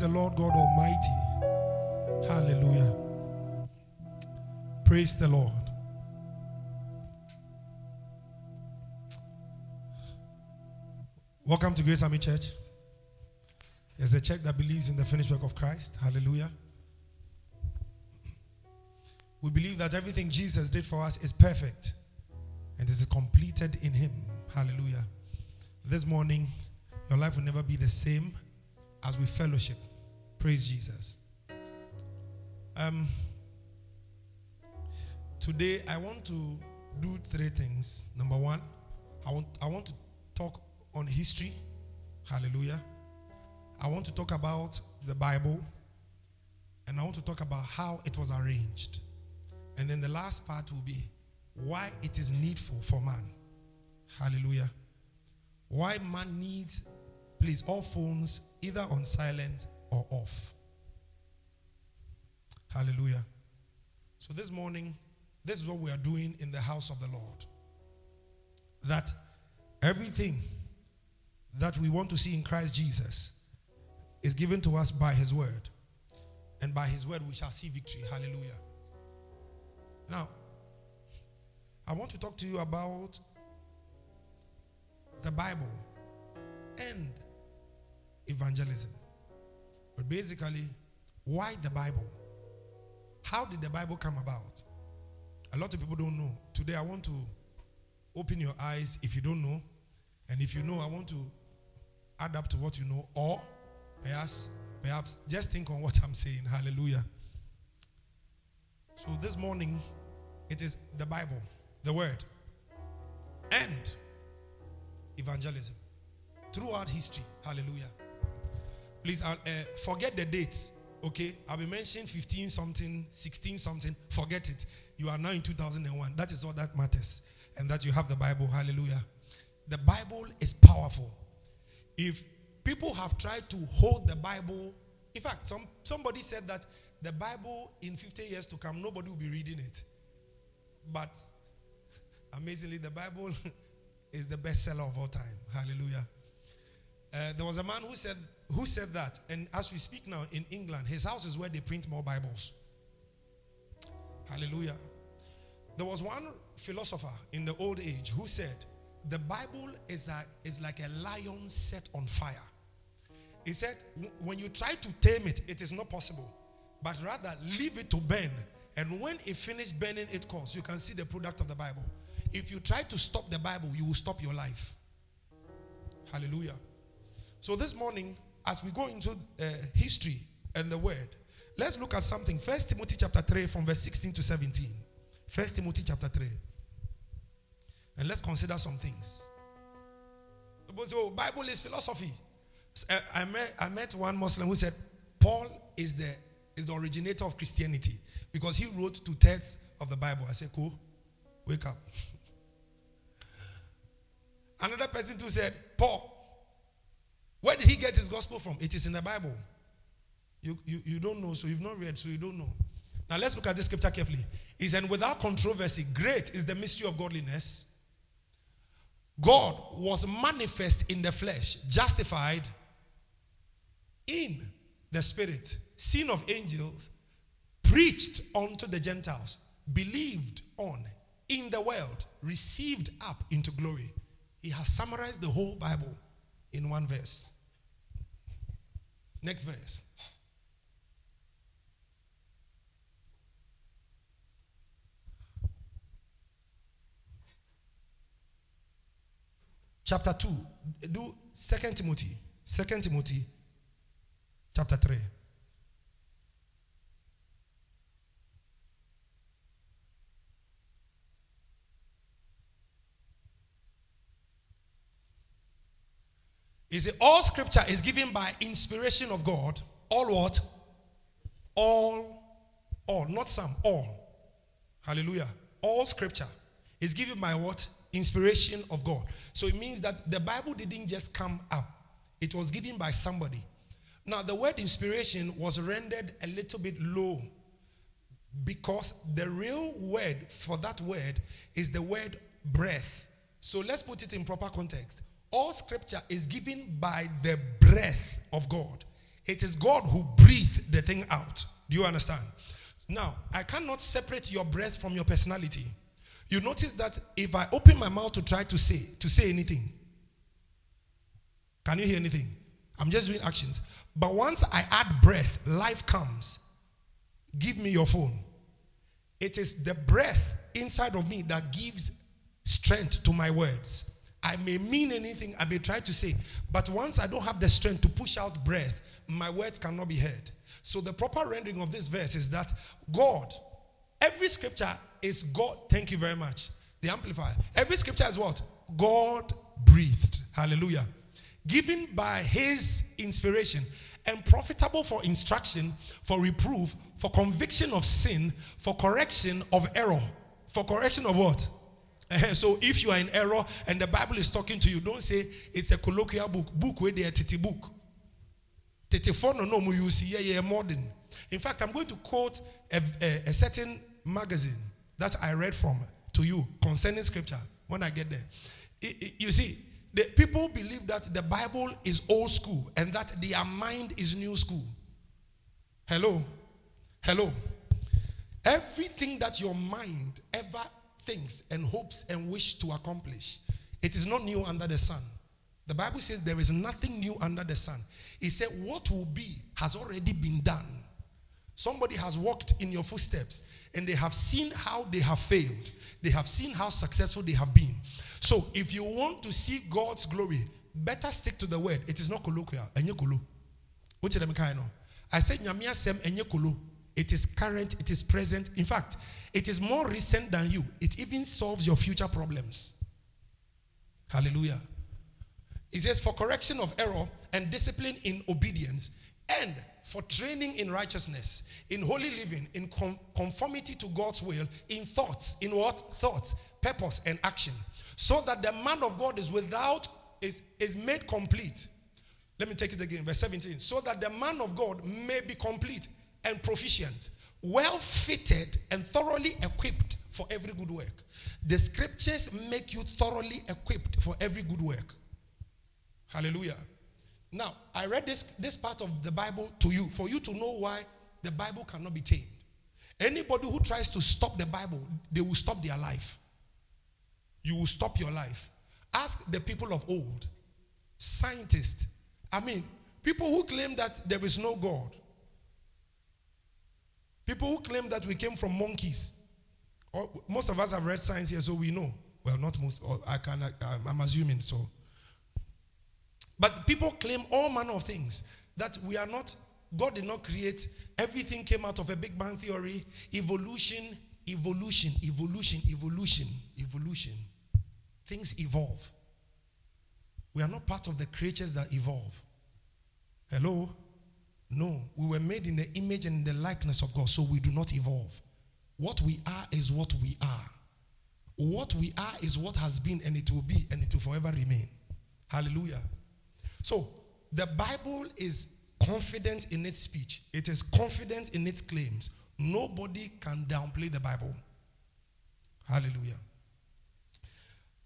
the Lord God Almighty. Hallelujah. Praise the Lord. Welcome to Grace Army Church. It's a church that believes in the finished work of Christ. Hallelujah. We believe that everything Jesus did for us is perfect and is completed in Him. Hallelujah. This morning, your life will never be the same as we fellowship. Praise Jesus. Um, today, I want to do three things. Number one, I want, I want to talk on history. Hallelujah. I want to talk about the Bible. And I want to talk about how it was arranged. And then the last part will be why it is needful for man. Hallelujah. Why man needs, please, all phones either on silent or off. Hallelujah. So this morning, this is what we are doing in the house of the Lord. That everything that we want to see in Christ Jesus is given to us by his word. And by his word we shall see victory. Hallelujah. Now, I want to talk to you about the Bible and evangelism. But basically, why the Bible? How did the Bible come about? A lot of people don't know. Today, I want to open your eyes if you don't know. And if you know, I want to add up to what you know. Or perhaps, perhaps just think on what I'm saying. Hallelujah. So this morning, it is the Bible, the Word, and evangelism throughout history. Hallelujah. Please uh, uh, forget the dates. Okay, I'll be mentioning 15 something, 16 something. Forget it. You are now in 2001. That is all that matters. And that you have the Bible. Hallelujah. The Bible is powerful. If people have tried to hold the Bible, in fact, some, somebody said that the Bible in 50 years to come, nobody will be reading it. But amazingly, the Bible is the bestseller of all time. Hallelujah. Uh, there was a man who said who said that, and as we speak now in England, his house is where they print more Bibles. Hallelujah. There was one philosopher in the old age who said, "The Bible is a, is like a lion set on fire." He said, "When you try to tame it, it is not possible, but rather leave it to burn." And when it finishes burning its course, you can see the product of the Bible. If you try to stop the Bible, you will stop your life. Hallelujah. So this morning, as we go into uh, history and the word, let's look at something. First Timothy chapter 3 from verse 16 to 17. First Timothy chapter 3. And let's consider some things. So Bible is philosophy. I met, I met one Muslim who said Paul is the is the originator of Christianity because he wrote two thirds of the Bible. I said, cool, wake up. Another person too said, Paul, where did he get his gospel from? It is in the Bible. You, you, you don't know, so you've not read, so you don't know. Now let's look at this scripture carefully. He said, without controversy, great is the mystery of godliness. God was manifest in the flesh, justified in the spirit, seen of angels, preached unto the Gentiles, believed on in the world, received up into glory. He has summarized the whole Bible in one verse. Next verse. Chapter 2. Do Second Timothy. Second Timothy chapter 3. Is it all scripture is given by inspiration of God? All what? All, all, not some, all. Hallelujah. All scripture is given by what? Inspiration of God. So it means that the Bible didn't just come up, it was given by somebody. Now, the word inspiration was rendered a little bit low because the real word for that word is the word breath. So let's put it in proper context. All scripture is given by the breath of God. It is God who breathed the thing out. Do you understand? Now, I cannot separate your breath from your personality. You notice that if I open my mouth to try to say, to say anything, can you hear anything? I'm just doing actions. But once I add breath, life comes. Give me your phone. It is the breath inside of me that gives strength to my words. I may mean anything, I may try to say, but once I don't have the strength to push out breath, my words cannot be heard. So the proper rendering of this verse is that God, every scripture is God. Thank you very much. The amplifier. Every scripture is what? God breathed. Hallelujah. Given by his inspiration and profitable for instruction, for reproof, for conviction of sin, for correction of error. For correction of what? So if you are in error and the Bible is talking to you, don't say it's a colloquial book. Book where they are titi book. Titi no no mu you see yeah yeah modern. In fact, I'm going to quote a, a, a certain magazine that I read from to you concerning scripture when I get there. It, it, you see, the people believe that the Bible is old school and that their mind is new school. Hello? Hello? Everything that your mind ever thinks and hopes and wish to accomplish, it is not new under the sun. The Bible says there is nothing new under the sun. It said what will be has already been done. Somebody has walked in your footsteps and they have seen how they have failed. They have seen how successful they have been. So if you want to see God's glory, better stick to the word. It is not colloquial. Enye kolo. Them? I said nyamia sem enye. It is current, it is present. In fact, it is more recent than you. It even solves your future problems. Hallelujah. It says, for correction of error and discipline in obedience, and for training in righteousness, in holy living, in conformity to God's will, in thoughts, in what? Thoughts, purpose, and action. So that the man of God is without, is, is made complete. Let me take it again, verse 17. So that the man of God may be complete and proficient, well fitted and thoroughly equipped for every good work. The scriptures make you thoroughly equipped for every good work. Hallelujah. Now, I read this, this part of the Bible to you for you to know why the Bible cannot be tamed. Anybody who tries to stop the Bible, they will stop their life. You will stop your life. Ask the people of old, scientists. I mean, people who claim that there is no God. People who claim that we came from monkeys. Most of us have read science here, so we know. Well, not most. I can. I'm assuming so. But people claim all manner of things that we are not. God did not create. Everything came out of a Big Bang theory. Evolution, evolution, evolution, evolution, evolution. Things evolve. We are not part of the creatures that evolve. Hello? No, we were made in the image and the likeness of God, so we do not evolve. What we are is what we are. What we are is what has been, and it will be, and it will forever remain. Hallelujah. So, the Bible is confident in its speech, it is confident in its claims. Nobody can downplay the Bible. Hallelujah.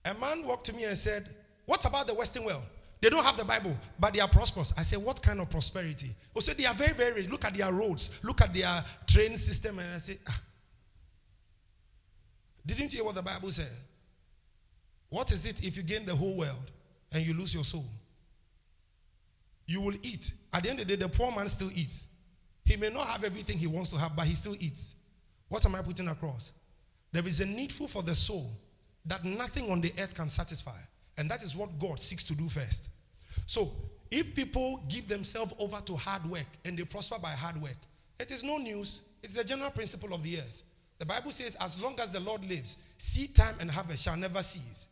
A man walked to me and said, What about the Western world? They don't have the Bible, but they are prosperous. I said, What kind of prosperity? Oh, so they are very, very rich. Look at their roads, look at their train system. And I said, ah. Didn't you hear what the Bible said? What is it if you gain the whole world and you lose your soul? You will eat. At the end of the day, the poor man still eats. He may not have everything he wants to have, but he still eats. What am I putting across? There is a needful for the soul that nothing on the earth can satisfy. And that is what God seeks to do first. So, if people give themselves over to hard work and they prosper by hard work, it is no news. It's the general principle of the earth. The Bible says, as long as the Lord lives, seed time and harvest shall never cease.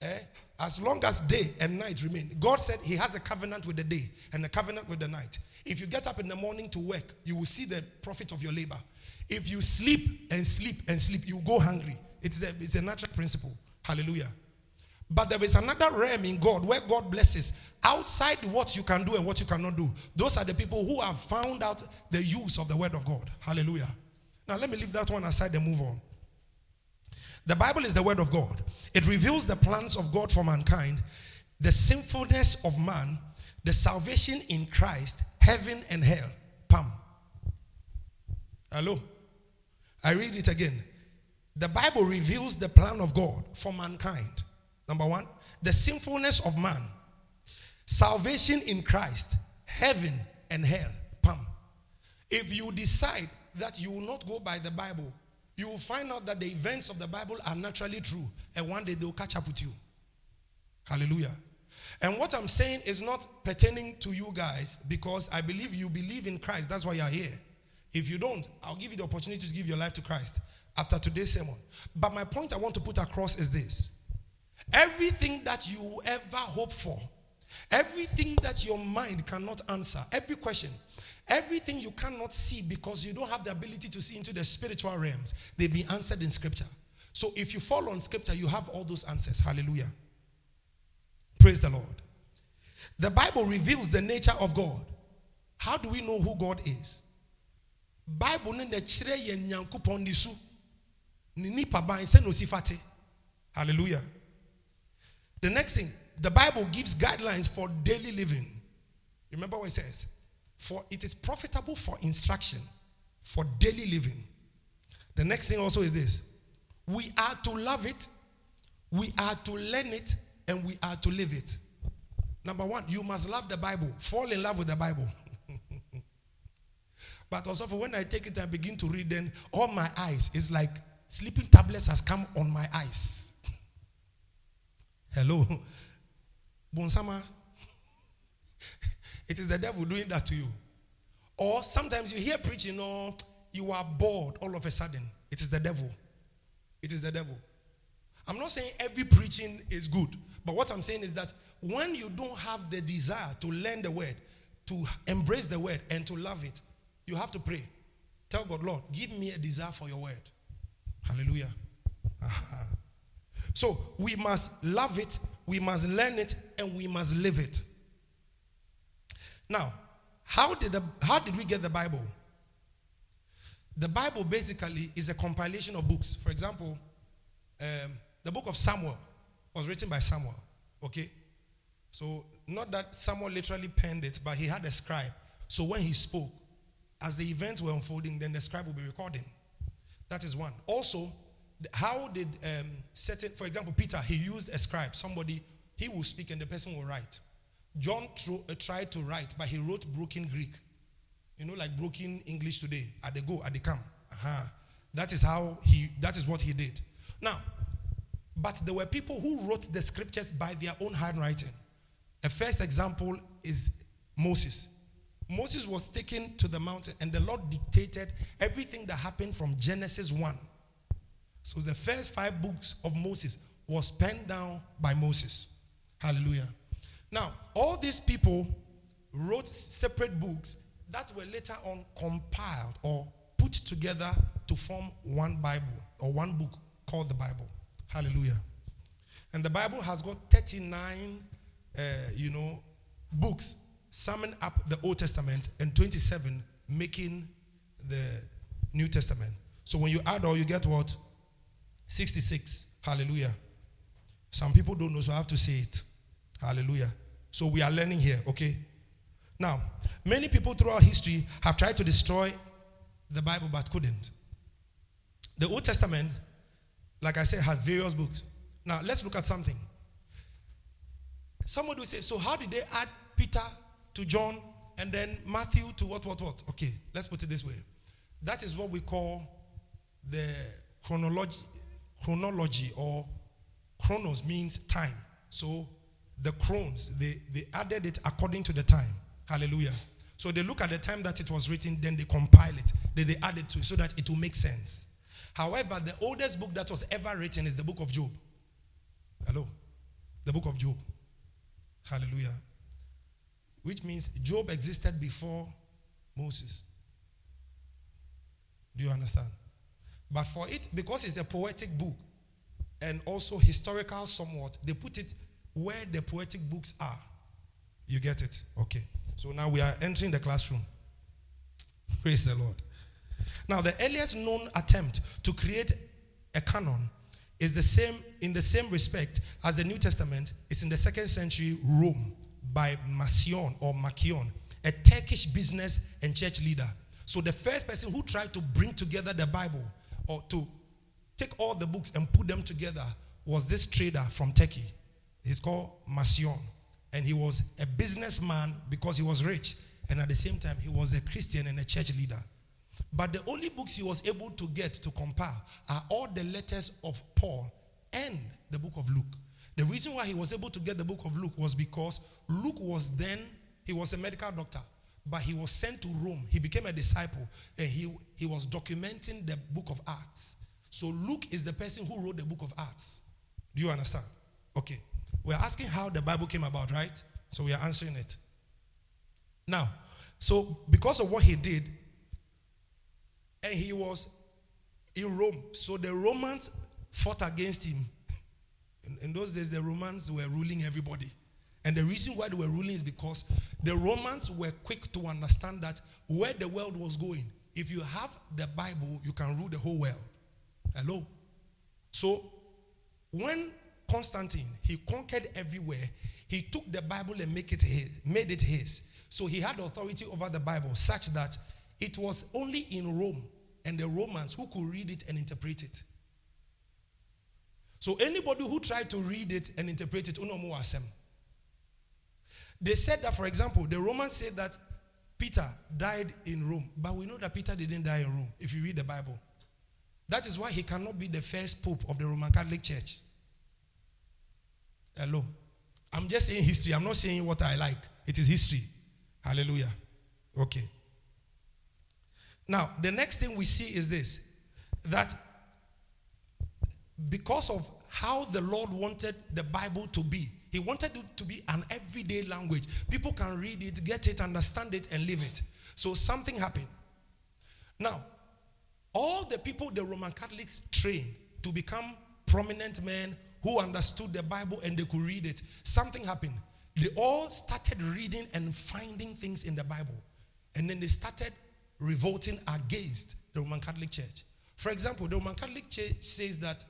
Eh? As long as day and night remain. God said He has a covenant with the day and a covenant with the night. If you get up in the morning to work, you will see the profit of your labor. If you sleep and sleep and sleep, you go hungry. It's a, it's a natural principle. Hallelujah. But there is another realm in God where God blesses outside what you can do and what you cannot do. Those are the people who have found out the use of the word of God. Hallelujah. Now, let me leave that one aside and move on. The Bible is the word of God, it reveals the plans of God for mankind, the sinfulness of man, the salvation in Christ, heaven and hell. Pam. Hello? I read it again. The Bible reveals the plan of God for mankind. Number one, the sinfulness of man, salvation in Christ, heaven and hell. Pam. If you decide that you will not go by the Bible, you will find out that the events of the Bible are naturally true, and one day they'll catch up with you. Hallelujah. And what I'm saying is not pertaining to you guys because I believe you believe in Christ. That's why you're here. If you don't, I'll give you the opportunity to give your life to Christ after today's sermon. But my point I want to put across is this everything that you ever hope for, everything that your mind cannot answer, every question, everything you cannot see because you don't have the ability to see into the spiritual realms, they be answered in scripture. So if you follow on scripture, you have all those answers. Hallelujah. Praise the Lord. The Bible reveals the nature of God. How do we know who God is? Bible Hallelujah. The next thing, the Bible gives guidelines for daily living. Remember what it says? For it is profitable for instruction, for daily living. The next thing also is this we are to love it, we are to learn it, and we are to live it. Number one, you must love the Bible, fall in love with the Bible. but also, for when I take it and begin to read, then all my eyes is like sleeping tablets has come on my eyes. Hello, Bonsama. It is the devil doing that to you. Or sometimes you hear preaching, or you are bored all of a sudden. It is the devil. It is the devil. I'm not saying every preaching is good. But what I'm saying is that when you don't have the desire to learn the word, to embrace the word, and to love it, you have to pray. Tell God, Lord, give me a desire for your word. Hallelujah. So we must love it, we must learn it, and we must live it. Now, how did, the, how did we get the Bible? The Bible basically is a compilation of books. For example, um, the book of Samuel was written by Samuel. Okay? So, not that Samuel literally penned it, but he had a scribe. So, when he spoke, as the events were unfolding, then the scribe will be recording. That is one. Also, how did um, certain, for example, Peter, he used a scribe, somebody, he will speak and the person will write. John tro- uh, tried to write, but he wrote broken Greek. You know, like broken English today. At the go, at the come. Uh-huh. That is how he, that is what he did. Now, but there were people who wrote the scriptures by their own handwriting. A first example is Moses. Moses was taken to the mountain, and the Lord dictated everything that happened from Genesis 1. So the first five books of Moses was penned down by Moses. Hallelujah. Now, all these people wrote separate books that were later on compiled or put together to form one Bible or one book called the Bible. Hallelujah. And the Bible has got 39, uh, you know, books summing up the Old Testament and 27 making the New Testament. So when you add all, you get what? 66. Hallelujah. Some people don't know, so I have to say it. Hallelujah. So we are learning here, okay? Now, many people throughout history have tried to destroy the Bible but couldn't. The Old Testament like I said, has various books. Now, let's look at something. Somebody will say, so how did they add Peter to John and then Matthew to what, what, what? Okay, let's put it this way. That is what we call the chronology, chronology or chronos means time. So the chrones, they, they added it according to the time. Hallelujah. So they look at the time that it was written, then they compile it, then they add it to it so that it will make sense. However, the oldest book that was ever written is the book of Job. Hello? The book of Job. Hallelujah. Which means Job existed before Moses. Do you understand? But for it, because it's a poetic book and also historical somewhat, they put it where the poetic books are. You get it? Okay. So now we are entering the classroom. Praise the Lord. Now, the earliest known attempt to create a canon is the same in the same respect as the New Testament is in the second century Rome by Marcion or Makion, a Turkish business and church leader. So the first person who tried to bring together the Bible or to take all the books and put them together was this trader from Turkey. He's called Marcion. And he was a businessman because he was rich. And at the same time, he was a Christian and a church leader. But the only books he was able to get to compile are all the letters of Paul and the book of Luke. The reason why he was able to get the book of Luke was because Luke was then, he was a medical doctor, but he was sent to Rome. He became a disciple and he, he was documenting the book of Acts. So Luke is the person who wrote the book of Acts. Do you understand? Okay. We're asking how the Bible came about, right? So we are answering it. Now, so because of what he did, and he was in Rome, so the Romans fought against him. In, in those days, the Romans were ruling everybody. And the reason why they were ruling is because the Romans were quick to understand that where the world was going, if you have the Bible, you can rule the whole world. Hello? So, when Constantine, he conquered everywhere, he took the Bible and make it his, made it his. So he had authority over the Bible such that it was only in Rome and the Romans who could read it and interpret it. So anybody who tried to read it and interpret it. They said that, for example, the Romans said that Peter died in Rome, but we know that Peter didn't die in Rome if you read the Bible. That is why he cannot be the first pope of the Roman Catholic Church. Hello. I'm just saying history. I'm not saying what I like. It is history. Hallelujah. Okay. Now, the next thing we see is this that because of how the Lord wanted the Bible to be, He wanted it to be an everyday language. People can read it, get it, understand it, and live it. So something happened. Now, all the people the Roman Catholics trained to become prominent men who understood the Bible and they could read it, something happened. They all started reading and finding things in the Bible. And then they started revolting against the Roman Catholic Church. For example, the Roman Catholic Church says that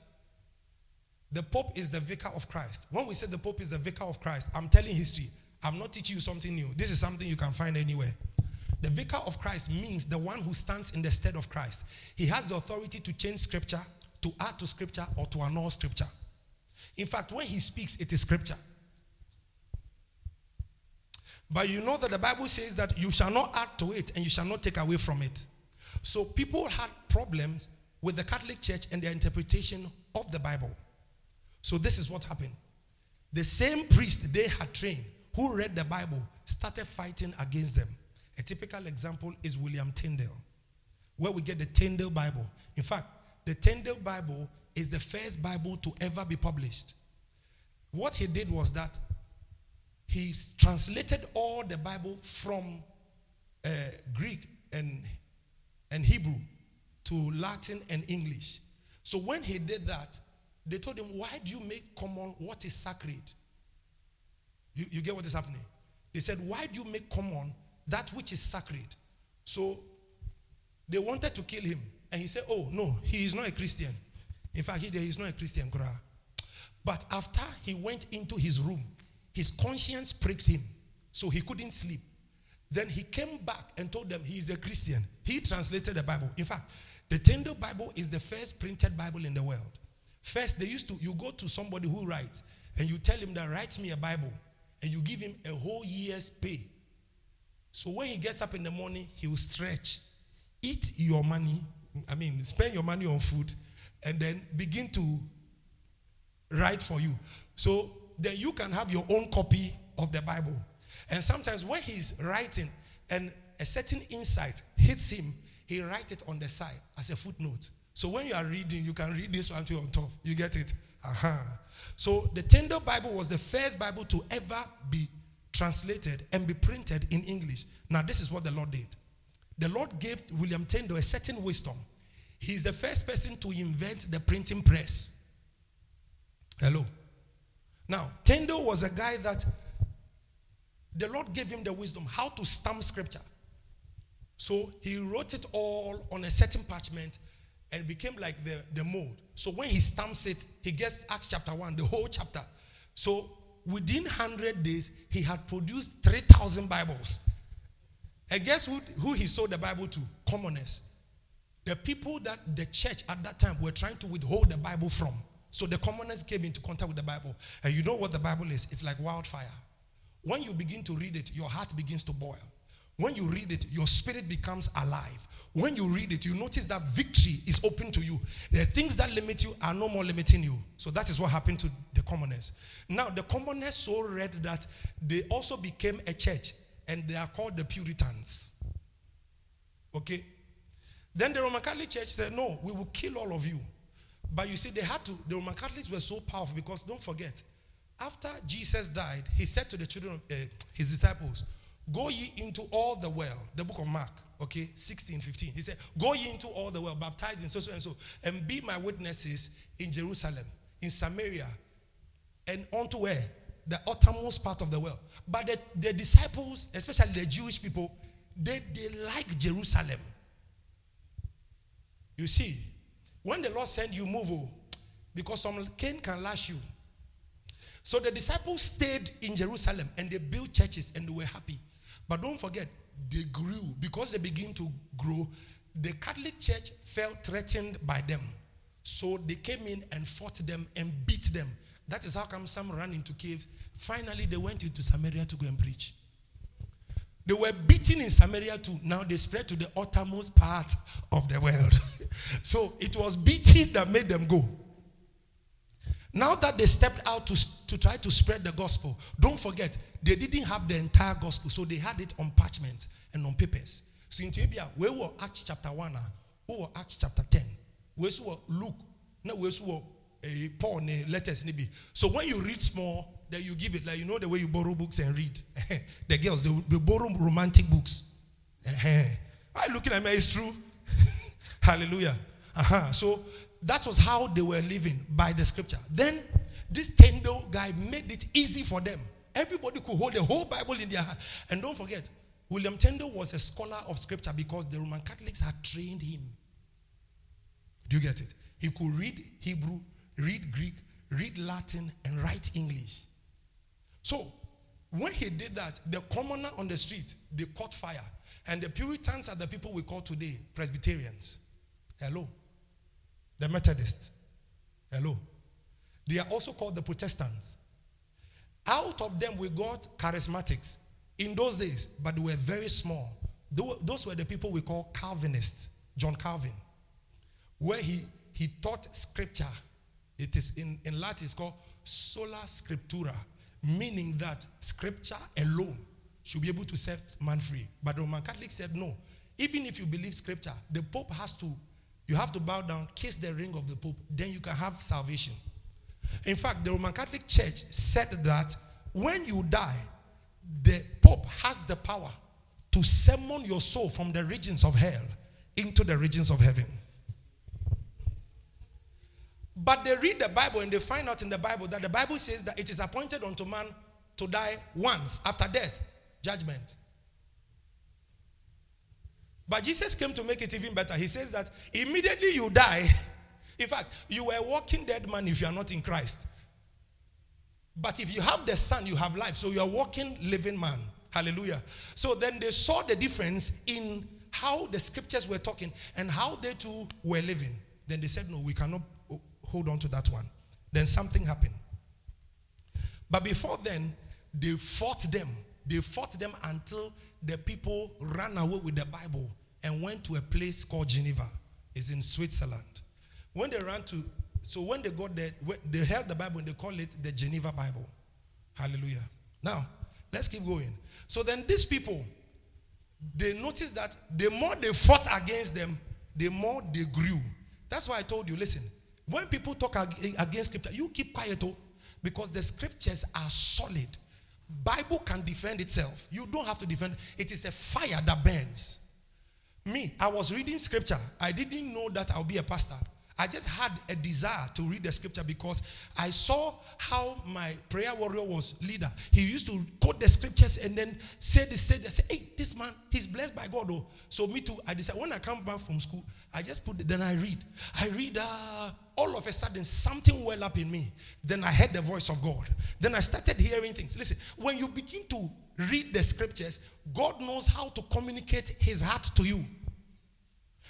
the Pope is the vicar of Christ. When we say the Pope is the vicar of Christ, I'm telling history. I'm not teaching you something new. This is something you can find anywhere. The vicar of Christ means the one who stands in the stead of Christ. He has the authority to change scripture, to add to scripture, or to annul scripture. In fact, when he speaks, it is scripture. But you know that the Bible says that you shall not add to it and you shall not take away from it. So people had problems with the Catholic Church and their interpretation of the Bible. So this is what happened. The same priest they had trained who read the Bible started fighting against them. A typical example is William Tyndale, where we get the Tyndale Bible. In fact, the Tyndale Bible is the first Bible to ever be published. What he did was that he translated all the Bible from uh, Greek and, and Hebrew to Latin and English. So when he did that, they told him, Why do you make common what is sacred? You, you get what is happening? They said, Why do you make common that which is sacred? So they wanted to kill him. And he said, Oh, no, he is not a Christian. In fact, he, he is not a Christian. But after he went into his room, his conscience pricked him, so he couldn't sleep. Then he came back and told them he is a Christian. He translated the Bible. In fact, the Tyndale Bible is the first printed Bible in the world. First, they used to, you go to somebody who writes and you tell him that write me a Bible and you give him a whole year's pay. So when he gets up in the morning, he will stretch, eat your money, I mean, spend your money on food, and then begin to write for you. So then you can have your own copy of the Bible. And sometimes when he's writing and a certain insight hits him, he writes it on the side as a footnote. So when you are reading, you can read this one too on top. You get it? Uh-huh. So the Tyndale Bible was the first Bible to ever be translated and be printed in English. Now, this is what the Lord did. The Lord gave William Tyndale a certain wisdom. He's the first person to invent the printing press. Hello. Now, Tyndale was a guy that the Lord gave him the wisdom how to stamp scripture. So he wrote it all on a certain parchment and it became like the, the mold. So when he stamps it, he gets Acts chapter 1, the whole chapter. So within 100 days, he had produced 3,000 Bibles. And guess who, who he sold the Bible to? Commoners. The people that the church at that time were trying to withhold the Bible from. So the commoners came into contact with the Bible. And you know what the Bible is? It's like wildfire. When you begin to read it, your heart begins to boil. When you read it, your spirit becomes alive. When you read it, you notice that victory is open to you. The things that limit you are no more limiting you. So that is what happened to the commoners. Now, the commoners so read that they also became a church and they are called the Puritans. Okay? Then the Roman Catholic Church said, No, we will kill all of you. But you see, they had to, the Roman Catholics were so powerful because don't forget, after Jesus died, he said to the children of uh, his disciples, Go ye into all the world, the book of Mark, okay, 16, 15. He said, Go ye into all the world, baptizing so, so and so, and be my witnesses in Jerusalem, in Samaria, and unto where? The uttermost part of the world. But the, the disciples, especially the Jewish people, they, they like Jerusalem. You see, when the Lord send you, move, oh, because some cane can lash you. So the disciples stayed in Jerusalem and they built churches and they were happy. But don't forget, they grew because they begin to grow. The Catholic Church felt threatened by them. So they came in and fought them and beat them. That is how come some ran into caves. Finally, they went into Samaria to go and preach. They were beaten in Samaria too. Now they spread to the uttermost part of the world. so it was beating that made them go. Now that they stepped out to, to try to spread the gospel, don't forget, they didn't have the entire gospel, so they had it on parchment and on papers. So in Tibia, we were Acts chapter 1, we were Acts chapter 10, we were Luke, no, we were eh, Paul letters. So when you read small, then you give it, like you know the way you borrow books and read. the girls, they, they borrow romantic books. Are you looking at me? It's true. Hallelujah. Uh-huh. So that was how they were living by the scripture. Then this Tyndale guy made it easy for them. Everybody could hold the whole Bible in their hand. And don't forget, William Tyndale was a scholar of scripture because the Roman Catholics had trained him. Do you get it? He could read Hebrew, read Greek, read Latin, and write English. So, when he did that, the commoner on the street, they caught fire. And the Puritans are the people we call today Presbyterians. Hello. The Methodists. Hello. They are also called the Protestants. Out of them, we got charismatics in those days, but they were very small. Those were the people we call Calvinists, John Calvin, where he, he taught scripture. It is in, in Latin, it's called sola scriptura, meaning that scripture alone should be able to set man free. But the Roman Catholic said no. Even if you believe scripture, the Pope has to you have to bow down, kiss the ring of the Pope, then you can have salvation. In fact, the Roman Catholic Church said that when you die, the Pope has the power to summon your soul from the regions of hell into the regions of heaven. But they read the Bible and they find out in the Bible that the Bible says that it is appointed unto man to die once after death, judgment. But Jesus came to make it even better. He says that immediately you die, in fact, you were a walking dead man if you are not in Christ. But if you have the Son, you have life. So you are walking living man. Hallelujah. So then they saw the difference in how the scriptures were talking and how they too were living. Then they said, No, we cannot hold on to that one. Then something happened. But before then, they fought them. They fought them until the people ran away with the Bible and went to a place called Geneva. It's in Switzerland. When they ran to, so when they got there, they held the Bible and they call it the Geneva Bible. Hallelujah. Now, let's keep going. So then these people, they noticed that the more they fought against them, the more they grew. That's why I told you, listen, when people talk against scripture, you keep quiet, oh, because the scriptures are solid. Bible can defend itself. You don't have to defend. It is a fire that burns. Me, I was reading scripture. I didn't know that I'll be a pastor. I just had a desire to read the scripture because I saw how my prayer warrior was leader. He used to quote the scriptures and then say this, say say, hey, this man, he's blessed by God. Oh. So me too, I decided when I come back from school, I just put it, then I read. I read, uh, all of a sudden, something well up in me. Then I heard the voice of God. Then I started hearing things. Listen, when you begin to read the scriptures, God knows how to communicate his heart to you.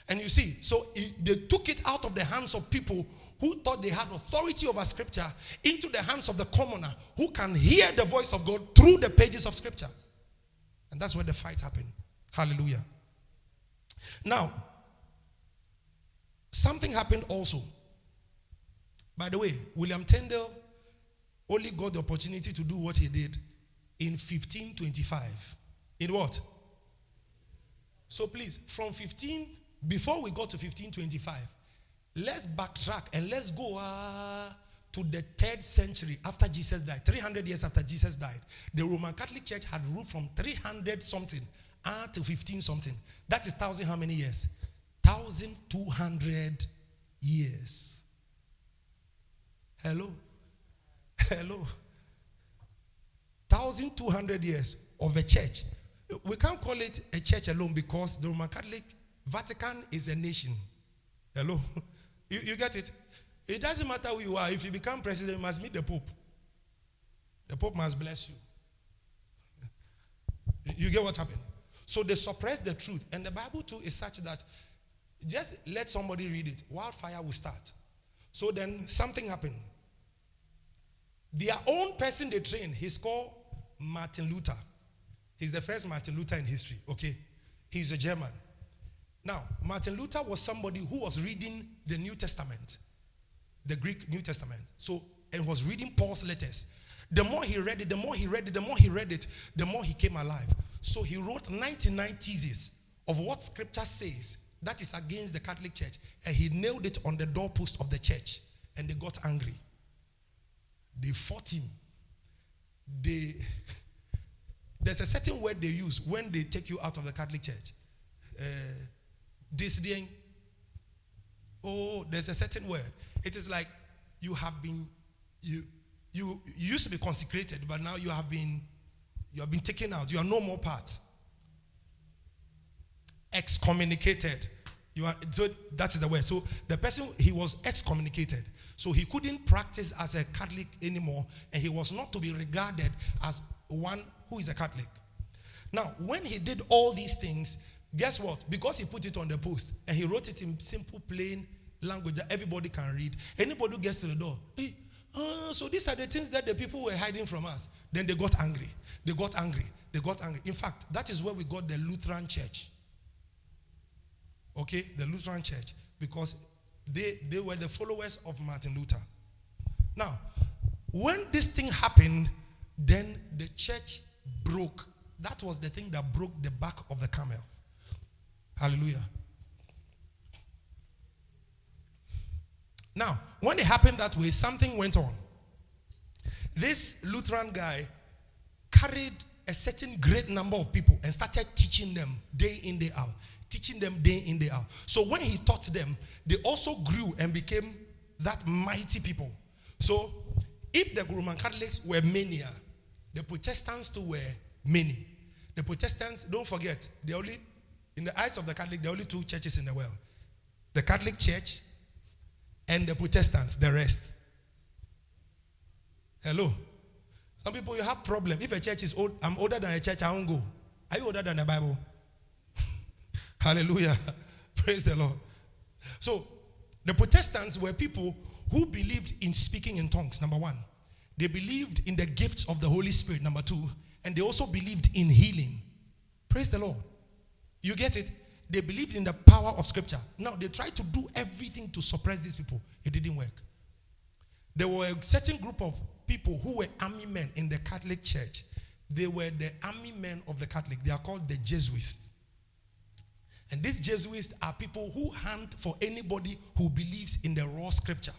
And you see, so they took it out of the hands of people who thought they had authority over scripture into the hands of the commoner who can hear the voice of God through the pages of scripture. And that's where the fight happened. Hallelujah. Now, something happened also. By the way, William Tyndale only got the opportunity to do what he did in 1525. In what? So please, from 15 before we go to 1525, let's backtrack and let's go uh, to the third century after Jesus died, 300 years after Jesus died. The Roman Catholic Church had ruled from 300 something uh, to 15 something. That is thousand how many years? 1,200 years. Hello? Hello? 1,200 years of a church. We can't call it a church alone because the Roman Catholic Vatican is a nation. Hello? You, you get it? It doesn't matter who you are. If you become president, you must meet the Pope. The Pope must bless you. You get what happened? So they suppress the truth. And the Bible too is such that just let somebody read it. Wildfire will start. So then something happened. Their own person they trained, he's called Martin Luther. He's the first Martin Luther in history. Okay? He's a German. Now, Martin Luther was somebody who was reading the New Testament, the Greek New Testament. So, and was reading Paul's letters. The more he read it, the more he read it, the more he read it, the more he came alive. So he wrote 99 theses of what scripture says that is against the Catholic Church. And he nailed it on the doorpost of the church. And they got angry. They fought him. They there's a certain word they use when they take you out of the Catholic Church. Uh, Disdain. Oh, there's a certain word. It is like you have been you you, you used to be consecrated, but now you have been you have been taken out. You are no more part. Excommunicated. You are so that is the word. So the person he was excommunicated. So he couldn't practice as a Catholic anymore, and he was not to be regarded as one who is a Catholic. Now, when he did all these things, Guess what? Because he put it on the post and he wrote it in simple, plain language that everybody can read. Anybody who gets to the door, hey, uh, so these are the things that the people were hiding from us. Then they got angry. They got angry. They got angry. In fact, that is where we got the Lutheran Church. Okay, the Lutheran Church, because they, they were the followers of Martin Luther. Now, when this thing happened, then the church broke. That was the thing that broke the back of the camel. Hallelujah. Now, when it happened that way, something went on. This Lutheran guy carried a certain great number of people and started teaching them day in, day out. Teaching them day in, day out. So when he taught them, they also grew and became that mighty people. So if the Roman Catholics were many, ah, the Protestants too were many. The Protestants, don't forget, they only in the eyes of the Catholic, there are only two churches in the world the Catholic Church and the Protestants, the rest. Hello. Some people you have problem. If a church is old, I'm older than a church, I won't go. Are you older than the Bible? Hallelujah. Praise the Lord. So the Protestants were people who believed in speaking in tongues, number one. They believed in the gifts of the Holy Spirit, number two. And they also believed in healing. Praise the Lord. You get it? They believed in the power of scripture. Now they tried to do everything to suppress these people. It didn't work. There were a certain group of people who were army men in the Catholic Church. They were the army men of the Catholic. They are called the Jesuits. And these Jesuits are people who hunt for anybody who believes in the raw scripture.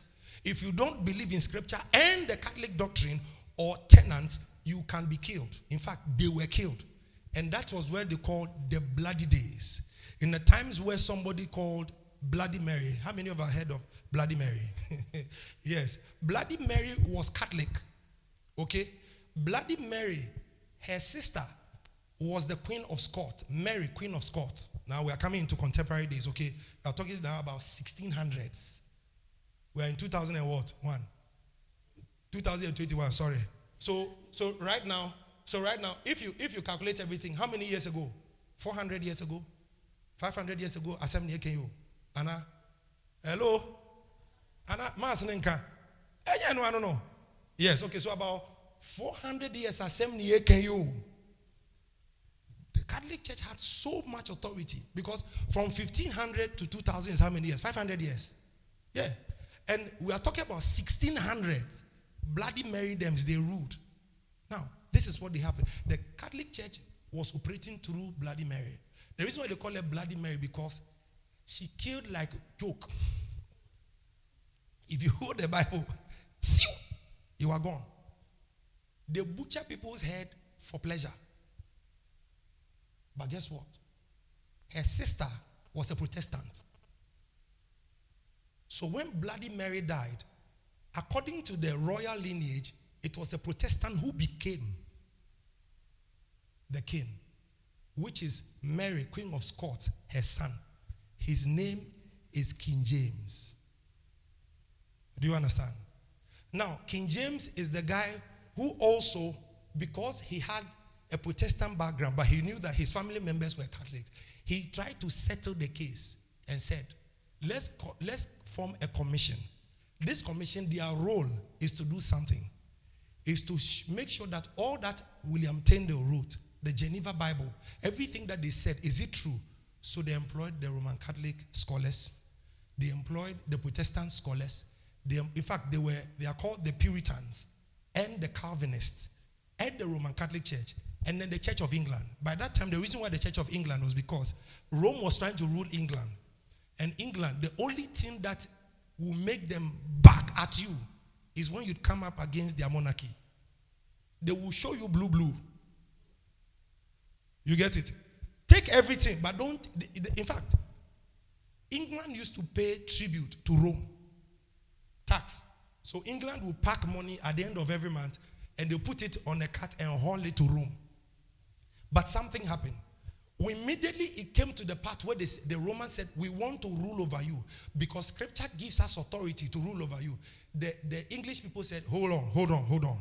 If you don't believe in scripture and the Catholic doctrine or tenets, you can be killed. In fact, they were killed. And that was where they called the bloody days. In the times where somebody called Bloody Mary. How many of have heard of Bloody Mary? yes. Bloody Mary was Catholic. Okay? Bloody Mary, her sister was the Queen of Scots. Mary, Queen of Scots. Now we are coming into contemporary days, okay? We are talking now about 1600s. We are in 2000 and what? One. 2021, sorry. So so right now, so right now, if you if you calculate everything, how many years ago? 400 years ago? 500 years ago? Assembly you? Anna? Hello? Anna Masinenka? Eh, no, I don't know. Yes, okay, so about 400 years assembly you? The Catholic Church had so much authority because from 1500 to 2000 is how many years? 500 years. Yeah. And we are talking about 1600. Bloody Mary them, they ruled. Now, this is what they happened. The Catholic Church was operating through Bloody Mary. The reason why they call her Bloody Mary because she killed like a joke. If you hold the Bible, you are gone. They butcher people's head for pleasure. But guess what? Her sister was a Protestant. So when Bloody Mary died, according to the royal lineage, it was a Protestant who became the king, which is Mary, Queen of Scots, her son. His name is King James. Do you understand? Now, King James is the guy who also, because he had a Protestant background, but he knew that his family members were Catholics, he tried to settle the case and said, let's, let's form a commission. This commission, their role is to do something is to sh- make sure that all that William Tyndale wrote, the Geneva Bible, everything that they said, is it true? So they employed the Roman Catholic scholars, they employed the Protestant scholars. They, in fact, they were they are called the Puritans and the Calvinists and the Roman Catholic Church and then the Church of England. By that time, the reason why the Church of England was because Rome was trying to rule England. And England, the only thing that will make them back at you is when you come up against their monarchy. They will show you blue, blue. You get it? Take everything, but don't. In fact, England used to pay tribute to Rome, tax. So England will pack money at the end of every month and they put it on a cart and haul it to Rome. But something happened. Immediately it came to the part where they, the Romans said, We want to rule over you because scripture gives us authority to rule over you. The, the English people said, Hold on, hold on, hold on.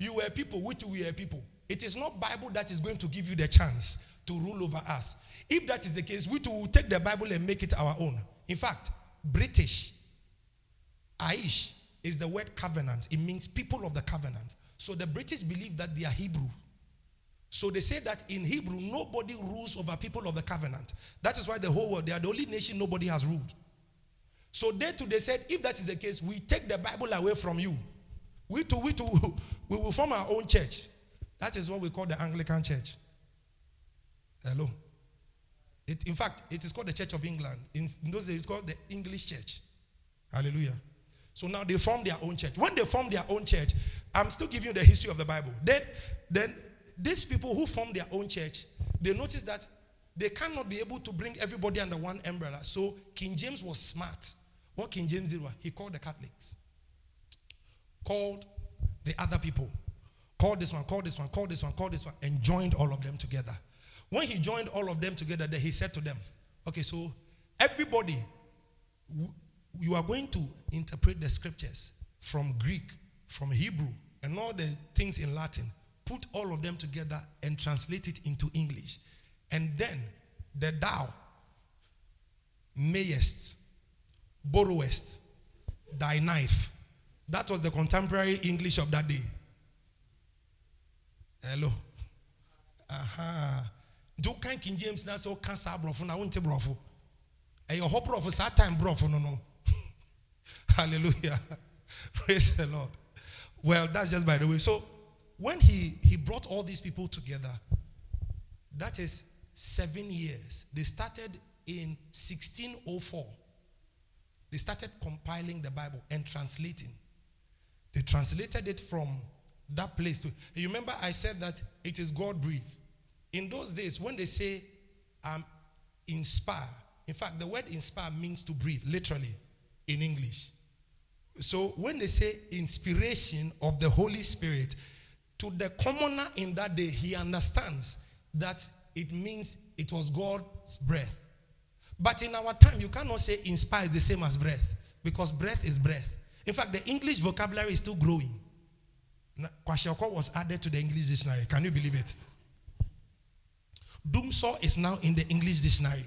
You were people, which we are people. It is not Bible that is going to give you the chance to rule over us. If that is the case, we too will take the Bible and make it our own. In fact, British, Aish, is the word covenant. It means people of the covenant. So the British believe that they are Hebrew. So they say that in Hebrew, nobody rules over people of the covenant. That is why the whole world, they are the only nation nobody has ruled. So they too, they said, if that is the case, we take the Bible away from you. We too, we too, we will form our own church. That is what we call the Anglican Church. Hello. It, in fact, it is called the Church of England. In, in those days, it's called the English Church. Hallelujah. So now they form their own church. When they form their own church, I'm still giving you the history of the Bible. Then, then these people who form their own church, they notice that they cannot be able to bring everybody under one umbrella. So King James was smart. What King James did was he called the Catholics, called the other people, called this one, called this one, called this one, called this one, and joined all of them together. When he joined all of them together, then he said to them, Okay, so everybody, you are going to interpret the scriptures from Greek, from Hebrew, and all the things in Latin put all of them together and translate it into English. And then the thou mayest, borrowest, thy knife. That was the contemporary English of that day. Hello. Aha. Do kan King James na so kan sa brofo na wonte brofo. Your hope brofo sa time brofo no no. Hallelujah. Praise the Lord. Well, that's just by the way. So when he, he brought all these people together, that is seven years. They started in 1604. They started compiling the Bible and translating. They translated it from that place to. You remember I said that it is God breathed. In those days, when they say um, inspire, In fact, the word inspire means to breathe, literally, in English. So when they say inspiration of the Holy Spirit, to the commoner in that day, he understands that it means it was God's breath. But in our time, you cannot say inspire is the same as breath because breath is breath. In fact, the English vocabulary is still growing. Kwashiorkor was added to the English dictionary. Can you believe it? Doomsaw is now in the English dictionary.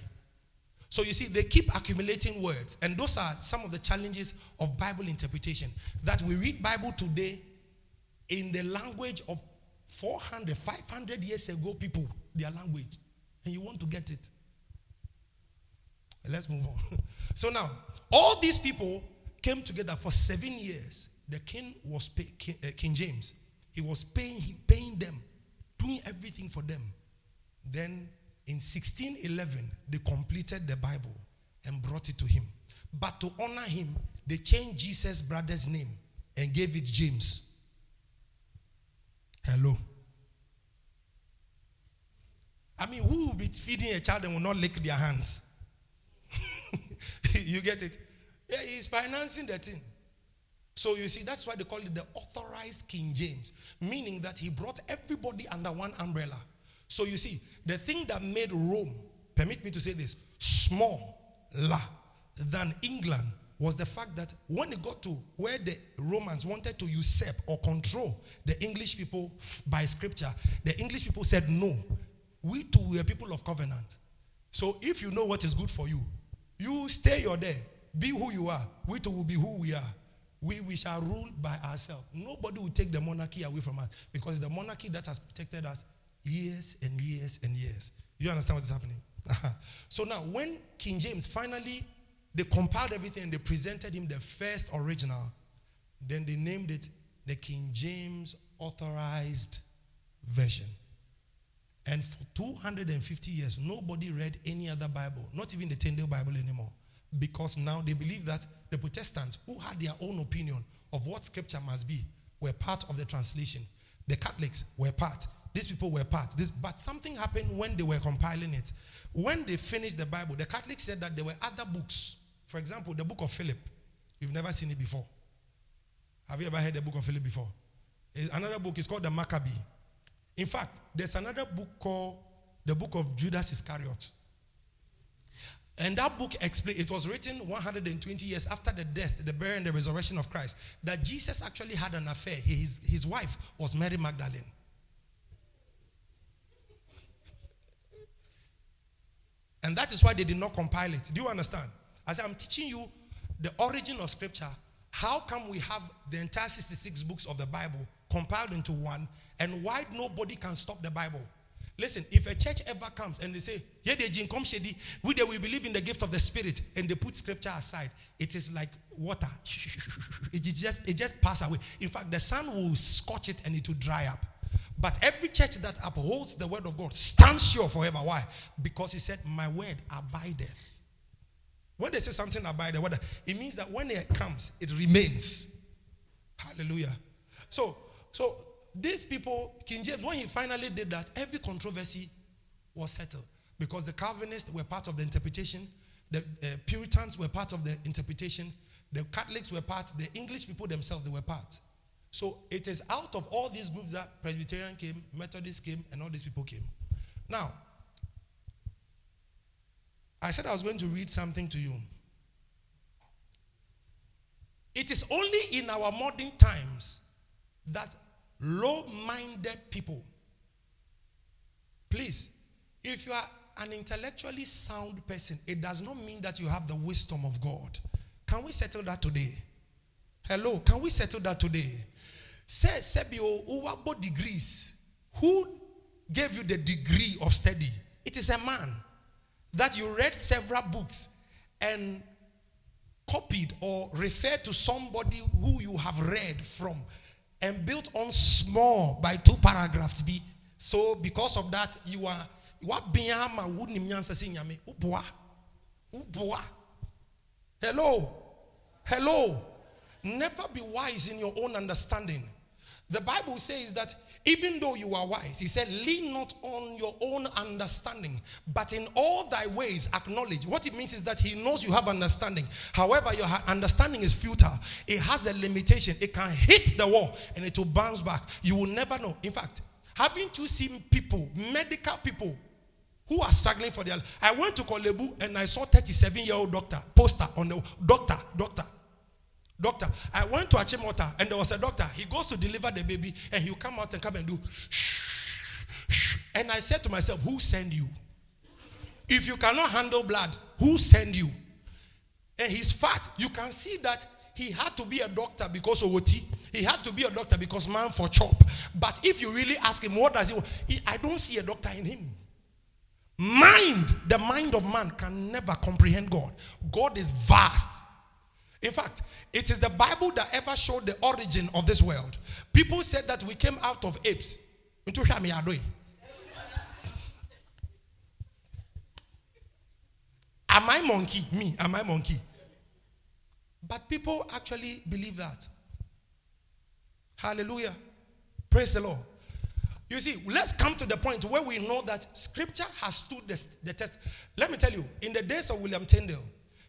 So you see, they keep accumulating words, and those are some of the challenges of Bible interpretation. That we read Bible today in the language of 400, 500 years ago people, their language, and you want to get it. Let's move on. so now, all these people came together for seven years. The king was pay, king, uh, king James. He was paying him, paying them, doing everything for them. Then in 1611, they completed the Bible and brought it to him. But to honor him, they changed Jesus' brother's name and gave it James. Hello. I mean, who will be feeding a child and will not lick their hands? you get it? Yeah, he's financing the thing. So you see, that's why they call it the authorized King James, meaning that he brought everybody under one umbrella. So you see, the thing that made Rome, permit me to say this, smaller than England was the fact that when it got to where the Romans wanted to usurp or control the English people by scripture, the English people said, No, we too were people of covenant. So if you know what is good for you, you stay your there, be who you are. We too will be who we are. We, we shall rule by ourselves. Nobody will take the monarchy away from us because the monarchy that has protected us years and years and years. You understand what is happening? so now, when King James finally they compiled everything and they presented him the first original, then they named it the King James Authorized Version. And for 250 years, nobody read any other Bible, not even the Tyndale Bible anymore, because now they believe that the Protestants, who had their own opinion of what Scripture must be, were part of the translation. The Catholics were part. These people were part. This, but something happened when they were compiling it. When they finished the Bible, the Catholics said that there were other books. For example, the book of Philip. You've never seen it before. Have you ever heard the book of Philip before? Another book is called the Maccabee. In fact, there's another book called the book of Judas Iscariot. And that book explains, it was written 120 years after the death, the burial, and the resurrection of Christ, that Jesus actually had an affair. His, his wife was Mary Magdalene. And that is why they did not compile it. Do you understand? As I'm teaching you the origin of scripture, how come we have the entire 66 books of the Bible compiled into one, and why nobody can stop the Bible? Listen, if a church ever comes and they say, Yeah, they come shady, we they will believe in the gift of the spirit, and they put scripture aside, it is like water. It just it just pass away. In fact, the sun will scorch it and it will dry up. But every church that upholds the word of God stands sure forever. Why? Because he said, My word abideth. When they say something abide the word, it means that when it comes, it remains. Hallelujah. So, so these people, King James, when he finally did that, every controversy was settled because the Calvinists were part of the interpretation, the uh, Puritans were part of the interpretation, the Catholics were part, the English people themselves they were part. So it is out of all these groups that Presbyterian came, Methodist came, and all these people came. Now, I said I was going to read something to you. It is only in our modern times that low minded people, please, if you are an intellectually sound person, it does not mean that you have the wisdom of God. Can we settle that today? Hello, can we settle that today? Say, Sebio, who degrees? Who gave you the degree of study? It is a man that you read several books and copied or referred to somebody who you have read from and built on small by two paragraphs be so because of that you are what ma wouldn't nyame. Uboa. Uboa. Hello. Hello. Never be wise in your own understanding. The bible says that even though you are wise, he said, lean not on your own understanding, but in all thy ways acknowledge. What it means is that he knows you have understanding. However, your understanding is futile, it has a limitation. It can hit the wall and it will bounce back. You will never know. In fact, haven't you seen people, medical people, who are struggling for their life? I went to Korle Bu and I saw 37 year old doctor poster on the doctor, doctor. Doctor, I went to Achimota and there was a doctor. He goes to deliver the baby and he'll come out and come and do shh, shh. And I said to myself, Who send you? If you cannot handle blood, who send you? And he's fat. You can see that he had to be a doctor because of what he had to be a doctor because man for chop. But if you really ask him, what does he want? He, I don't see a doctor in him. Mind, the mind of man can never comprehend God. God is vast. In fact, it is the Bible that ever showed the origin of this world. People said that we came out of apes. Am I monkey? Me, am I monkey? But people actually believe that. Hallelujah. Praise the Lord. You see, let's come to the point where we know that scripture has stood the, test. Let me tell you, in the days of William Tyndale,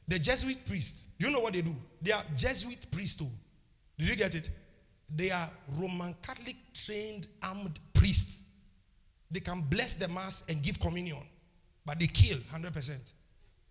the Jesuit priests, do you know what they do? They are Jesuit priests too. Did you get it? They are Roman Catholic trained armed priests. They can bless the mass and give communion, but they kill 100%.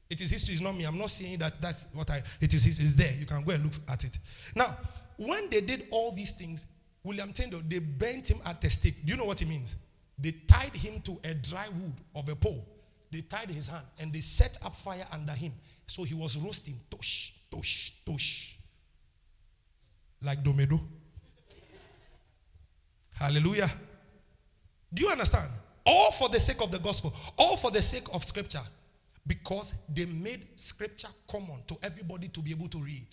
It is history, it's not me. I'm not saying that that's what I, it is, it's there. You can go and look at it. Now, when they did all these things, William Tyndale, they bent him at the stake. Do you know what it means? They tied him to a dry wood of a pole. They tied his hand and they set up fire under him so he was roasting, tosh, tosh, tosh. Like Domedo. Hallelujah. Do you understand? All for the sake of the gospel, all for the sake of scripture. Because they made scripture common to everybody to be able to read.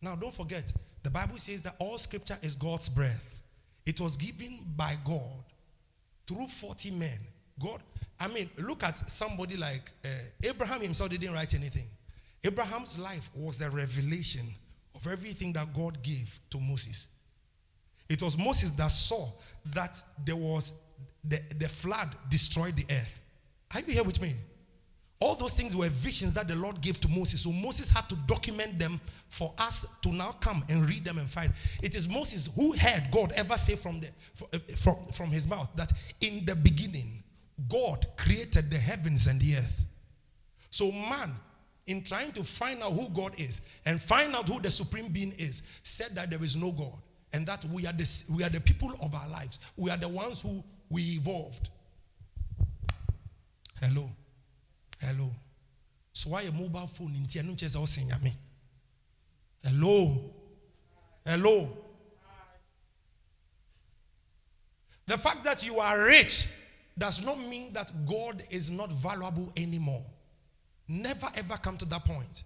Now, don't forget, the Bible says that all scripture is God's breath. It was given by God through 40 men. God I mean, look at somebody like uh, Abraham himself didn't write anything. Abraham's life was a revelation of everything that God gave to Moses. It was Moses that saw that there was the, the flood destroyed the earth. Are you here with me? All those things were visions that the Lord gave to Moses. So Moses had to document them for us to now come and read them and find. It is Moses who heard God ever say from, the, from, from his mouth that in the beginning God created the heavens and the earth. So, man, in trying to find out who God is and find out who the supreme being is, said that there is no God and that we are the, we are the people of our lives. We are the ones who we evolved. Hello. Hello. So why a mobile phone in Tianu Chesa Yami? Hello. Hello. The fact that you are rich does not mean that God is not valuable anymore. Never ever come to that point.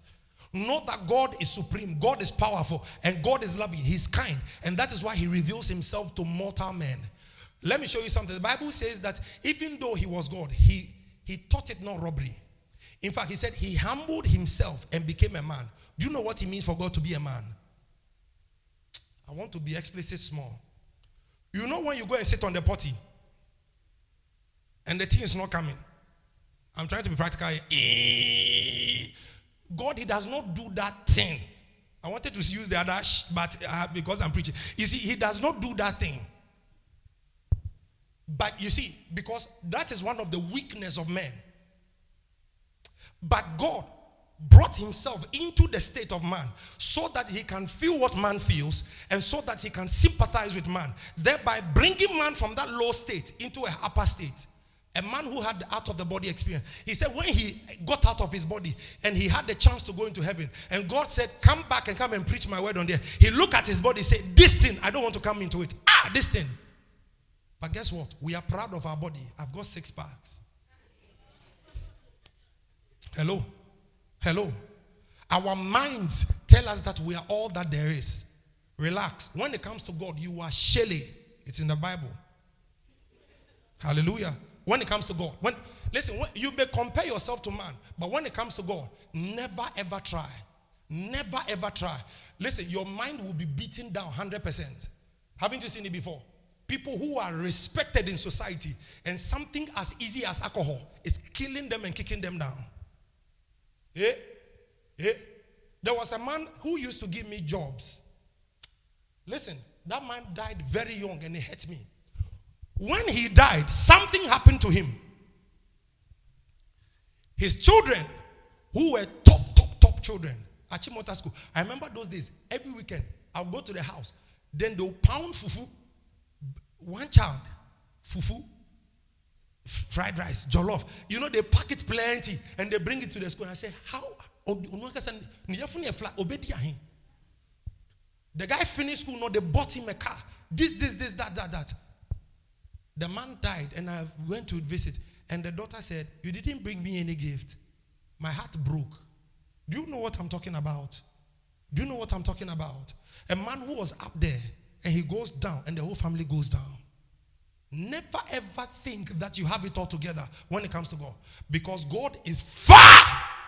Know that God is supreme, God is powerful, and God is loving. He's kind, and that is why He reveals Himself to mortal men. Let me show you something. The Bible says that even though He was God, He He taught it not robbery. In fact, He said He humbled Himself and became a man. Do you know what it means for God to be a man? I want to be explicit small. You know when you go and sit on the potty and the thing is not coming. I'm trying to be practical. God, He does not do that thing. I wanted to use the other, sh, but uh, because I'm preaching, you see, He does not do that thing. But you see, because that is one of the weakness of men. But God brought himself into the state of man so that he can feel what man feels and so that he can sympathize with man, thereby bringing man from that low state into a upper state. A man who had the out of the body experience. He said, when he got out of his body and he had the chance to go into heaven, and God said, Come back and come and preach my word on there. He looked at his body, said, This thing, I don't want to come into it. Ah, this thing. But guess what? We are proud of our body. I've got six packs. Hello? Hello? Our minds tell us that we are all that there is. Relax. When it comes to God, you are Shelley. It's in the Bible. Hallelujah when it comes to God. When listen, you may compare yourself to man, but when it comes to God, never ever try. Never ever try. Listen, your mind will be beaten down 100%. Haven't you seen it before? people who are respected in society, and something as easy as alcohol is killing them and kicking them down. Eh? Eh? There was a man who used to give me jobs. Listen, that man died very young and it hurt me. When he died, something happened to him. His children, who were top, top, top children, Achimota School. I remember those days, every weekend, I'll go to the house. Then they'll pound fufu. One child, fufu, fried rice, jollof. You know, they pack it plenty and they bring it to the school. And I say, How? The guy finished school, no, they bought him a car. This, this, this, that, that, that. The man died, and I went to visit. And the daughter said, You didn't bring me any gift. My heart broke. Do you know what I'm talking about? Do you know what I'm talking about? A man who was up there and he goes down and the whole family goes down. Never ever think that you have it all together when it comes to God because God is far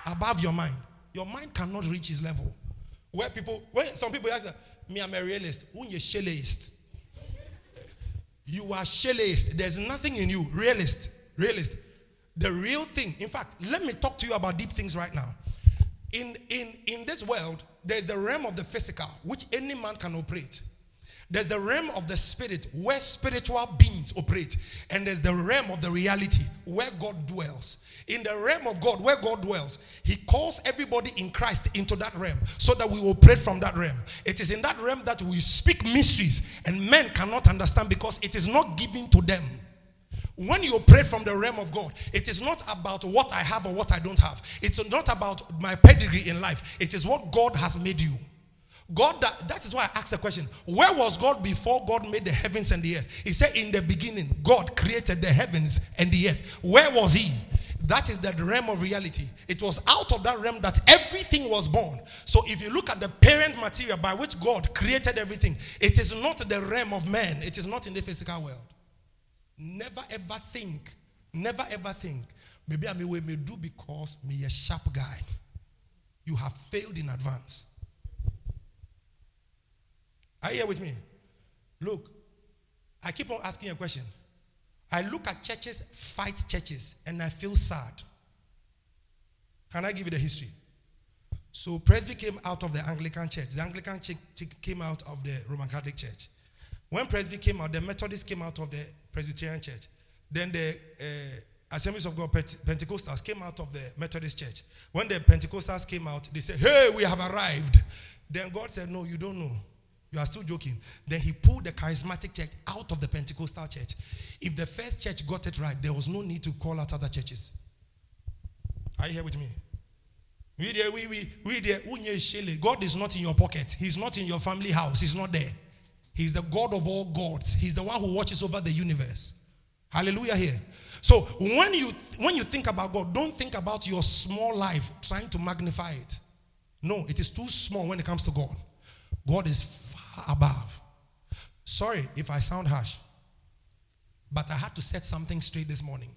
above your mind. Your mind cannot reach his level. Where people, when some people ask, me, I'm a realist. When you're shellist, you are shellist. There's nothing in you. Realist. Realist. The real thing. In fact, let me talk to you about deep things right now. In, in, in this world, there's the realm of the physical, which any man can operate. There's the realm of the spirit where spiritual beings operate. And there's the realm of the reality where God dwells. In the realm of God, where God dwells, He calls everybody in Christ into that realm so that we operate from that realm. It is in that realm that we speak mysteries and men cannot understand because it is not given to them. When you pray from the realm of God, it is not about what I have or what I don't have. It's not about my pedigree in life. It is what God has made you. God, that, that is why I asked the question where was God before God made the heavens and the earth? He said, In the beginning, God created the heavens and the earth. Where was He? That is the realm of reality. It was out of that realm that everything was born. So if you look at the parent material by which God created everything, it is not the realm of man, it is not in the physical world. Never ever think, never ever think, maybe I may do because me a sharp guy. You have failed in advance. Are you here with me? Look, I keep on asking a question. I look at churches fight churches and I feel sad. Can I give you the history? So Presby came out of the Anglican church. The Anglican church came out of the Roman Catholic church. When Presby came out, the Methodists came out of the Presbyterian church. Then the uh, Assemblies of God Pentecostals came out of the Methodist church. When the Pentecostals came out, they said, Hey, we have arrived. Then God said, No, you don't know. You are still joking. Then he pulled the charismatic church out of the Pentecostal church. If the first church got it right, there was no need to call out other churches. Are you here with me? We there, we we we there. God is not in your pocket. He's not in your family house. He's not there. He's the God of all gods. He's the one who watches over the universe. Hallelujah here. So when you when you think about God, don't think about your small life trying to magnify it. No, it is too small when it comes to God. God is above. Sorry if I sound harsh, but I had to set something straight this morning.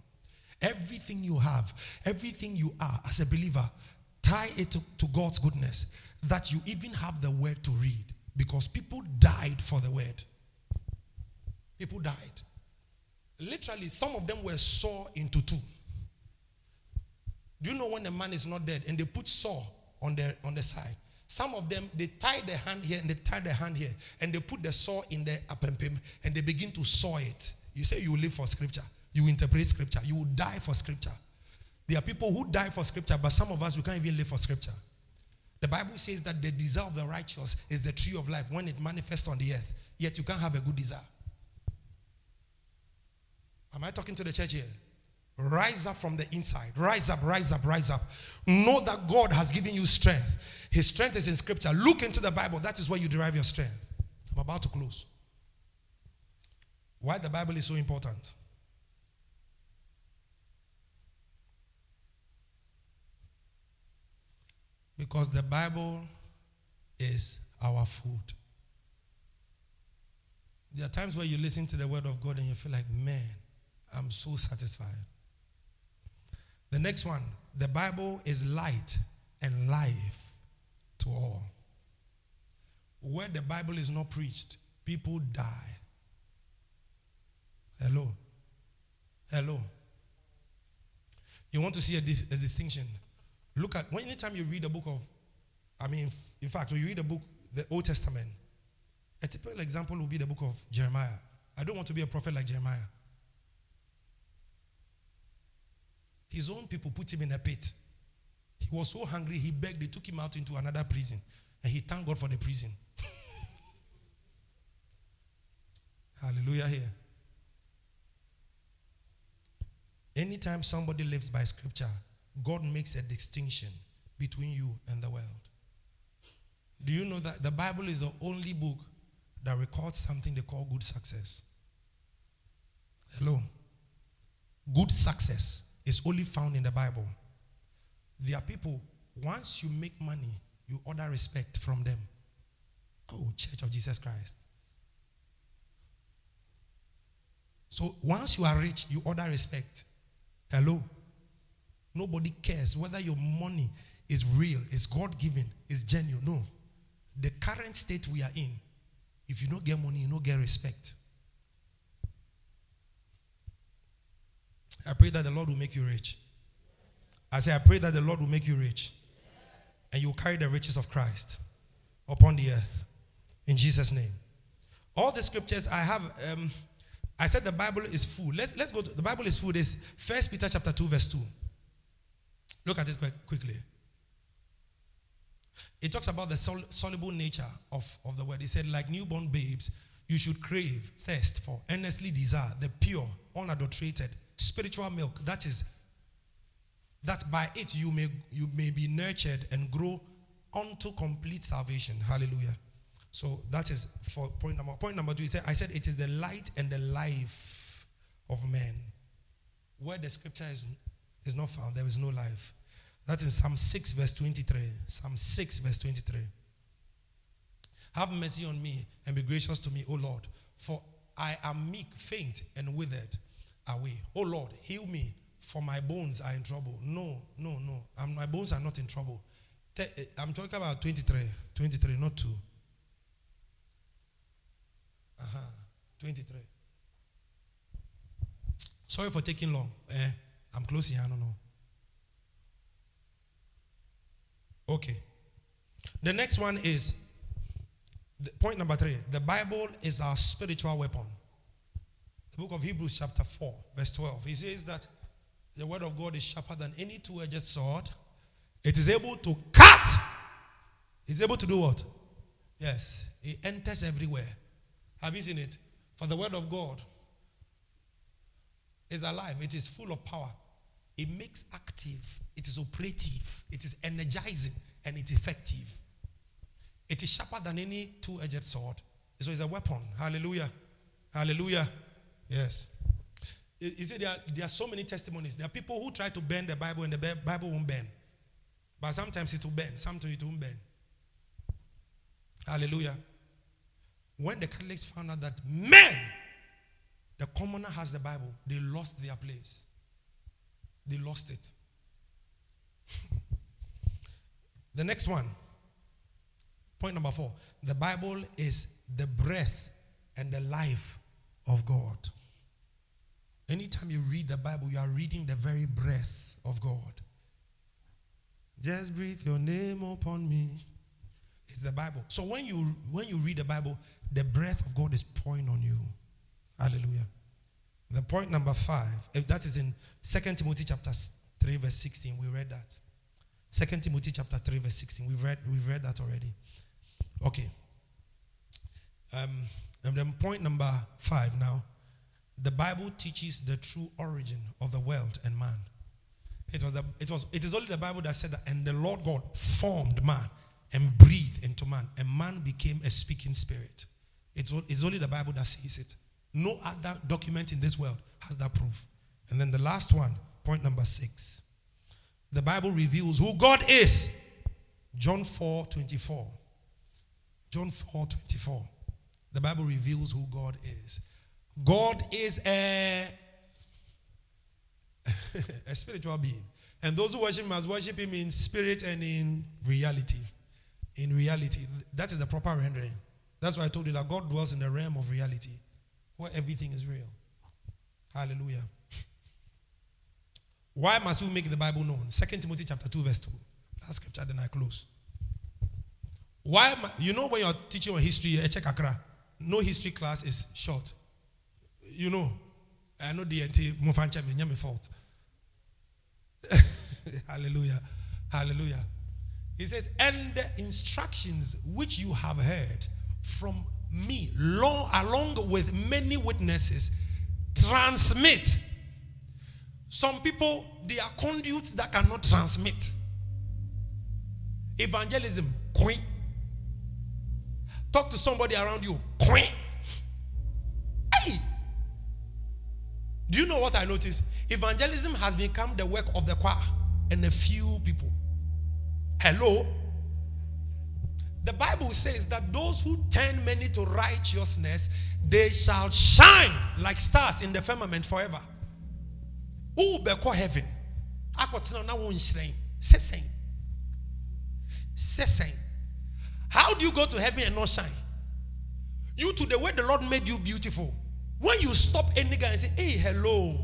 Everything you have, everything you are as a believer, tie it to, to God's goodness that you even have the word to read because people died for the word. People died. Literally, some of them were saw into two. Do you know when a man is not dead and they put saw on the on the side? Some of them, they tie the hand here and they tie the hand here and they put the saw in the apempim and they begin to saw it. You say you live for scripture. You interpret scripture. You will die for scripture. There are people who die for scripture, but some of us, we can't even live for scripture. The Bible says that the desire of the righteous is the tree of life when it manifests on the earth. Yet you can't have a good desire. Am I talking to the church here? Rise up from the inside. Rise up, rise up, rise up. Know that God has given you strength. His strength is in scripture. Look into the Bible. That is where you derive your strength. I'm about to close. Why the Bible is so important. Because the Bible is our food. There are times where you listen to the word of God and you feel like, man, I'm so satisfied. The next one the Bible is light and life to all. Where the Bible is not preached, people die. Hello. Hello. You want to see a, dis- a distinction? Look at when anytime you read a book of, I mean, in fact, when you read a book, the Old Testament, a typical example will be the book of Jeremiah. I don't want to be a prophet like Jeremiah. His own people put him in a pit. He was so hungry, he begged, they took him out into another prison. And he thanked God for the prison. Hallelujah here. Anytime somebody lives by scripture, God makes a distinction between you and the world. Do you know that the Bible is the only book that records something they call good success? Hello? Good success is only found in the Bible. There are people, once you make money, you order respect from them. Oh, Church of Jesus Christ. So once you are rich, you order respect. Hello? Nobody cares whether your money is real, is God given, is genuine. No. The current state we are in, if you don't get money, you don't get respect. I pray that the Lord will make you rich. I say, I pray that the Lord will make you rich. And you will carry the riches of Christ upon the earth. In Jesus' name. All the scriptures I have, um, I said the Bible is full. Let's, let's go to the Bible is full. This First Peter chapter 2, verse 2. Look at it quickly. It talks about the sol- soluble nature of, of the word. He said, like newborn babes, you should crave, thirst for, earnestly desire the pure, unadulterated, spiritual milk. That is, that by it you may you may be nurtured and grow unto complete salvation. Hallelujah. So that is for point number point number two. He said, I said it is the light and the life of men. Where the scripture is, is not found, there is no life. That's in Psalm 6, verse 23. Psalm 6, verse 23. Have mercy on me and be gracious to me, O Lord, for I am meek, faint, and withered away. O Lord, heal me, for my bones are in trouble. No, no, no. I'm, my bones are not in trouble. Eh, I'm talking about 23. 23, not 2. Uh-huh. 23. Sorry for taking long. Eh, I'm here, I don't know. Okay. The next one is point number three. The Bible is our spiritual weapon. The book of Hebrews, chapter 4, verse 12. He says that the word of God is sharper than any two edged sword. It is able to cut. It's able to do what? Yes. It enters everywhere. Have you seen it? For the word of God is alive, it is full of power. It makes active, it is operative, it is energizing, and it's effective. It is sharper than any two edged sword. So it's a weapon. Hallelujah. Hallelujah. Yes. You see, there are, there are so many testimonies. There are people who try to bend the Bible and the Bible won't bend. But sometimes it will bend, sometimes it won't bend. Hallelujah. When the Catholics found out that men, the commoner has the Bible, they lost their place. They lost it. the next one, point number four the Bible is the breath and the life of God. Anytime you read the Bible, you are reading the very breath of God. Just breathe your name upon me. It's the Bible. So when you when you read the Bible, the breath of God is pouring on you. Hallelujah. The point number five, if that is in Second Timothy chapter 3, verse 16. We read that. Second Timothy chapter 3, verse 16. We've read, we've read that already. Okay. Um, and then point number five now. The Bible teaches the true origin of the world and man. It was the, it was it is only the Bible that said that, and the Lord God formed man and breathed into man, and man became a speaking spirit. It's, it's only the Bible that says it. No other document in this world has that proof. And then the last one, point number six. The Bible reveals who God is. John 4 24. John 4 24. The Bible reveals who God is. God is a, a spiritual being. And those who worship must worship him in spirit and in reality. In reality. That is the proper rendering. That's why I told you that God dwells in the realm of reality, where everything is real. Hallelujah. Why must we make the Bible known? Second Timothy chapter 2, verse 2. Last scripture, then I close. Why you know when you're teaching on history, a check Accra, no history class is short. You know. I know the Mufancha me fault. Hallelujah. Hallelujah. He says, and the instructions which you have heard from me, long, along with many witnesses, transmit. Some people, they are conduits that cannot transmit. Evangelism, queen. Talk to somebody around you, queen. Hey! Do you know what I noticed? Evangelism has become the work of the choir and a few people. Hello? The Bible says that those who turn many to righteousness, they shall shine like stars in the firmament forever. Who be call heaven? How do you go to heaven and not shine? You to the way the Lord made you beautiful. When you stop any guy and say, "Hey, hello,"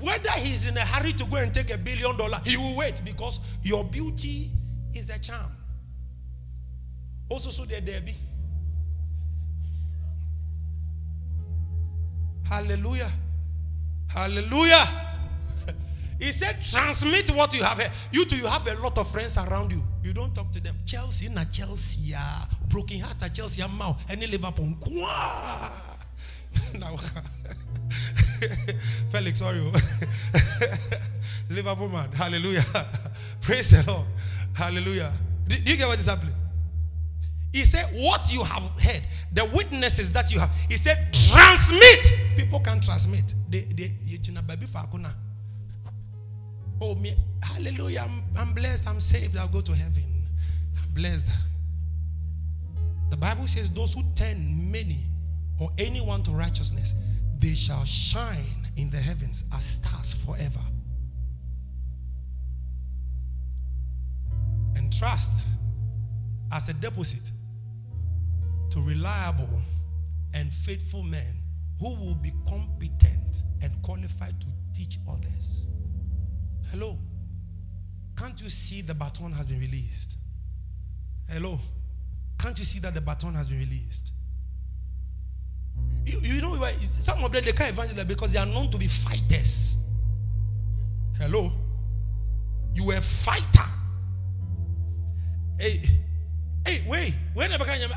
whether he's in a hurry to go and take a billion dollars, he will wait because your beauty is a charm. Also, so there, there be. Hallelujah. Hallelujah. He said, transmit what you have. You too, you have a lot of friends around you. You don't talk to them. Chelsea, na Chelsea, broken heart, Chelsea, mau, any Liverpool. now, Felix, sorry. Liverpool man. Hallelujah. Praise the Lord. Hallelujah. Do, do you get what is happening? He said, What you have heard, the witnesses that you have, he said, transmit. People can transmit. They, they, oh, me, hallelujah, I'm, I'm blessed, I'm saved, I'll go to heaven. I'm blessed. The Bible says, Those who turn many or anyone to righteousness, they shall shine in the heavens as stars forever. And trust as a deposit to reliable and faithful men who will be competent and qualified to teach others. Hello. Can't you see the baton has been released? Hello. Can't you see that the baton has been released? You, you know, why some of them they can't evangelize because they are known to be fighters. Hello. You were a fighter. Hey, hey, wait, wait, never can you?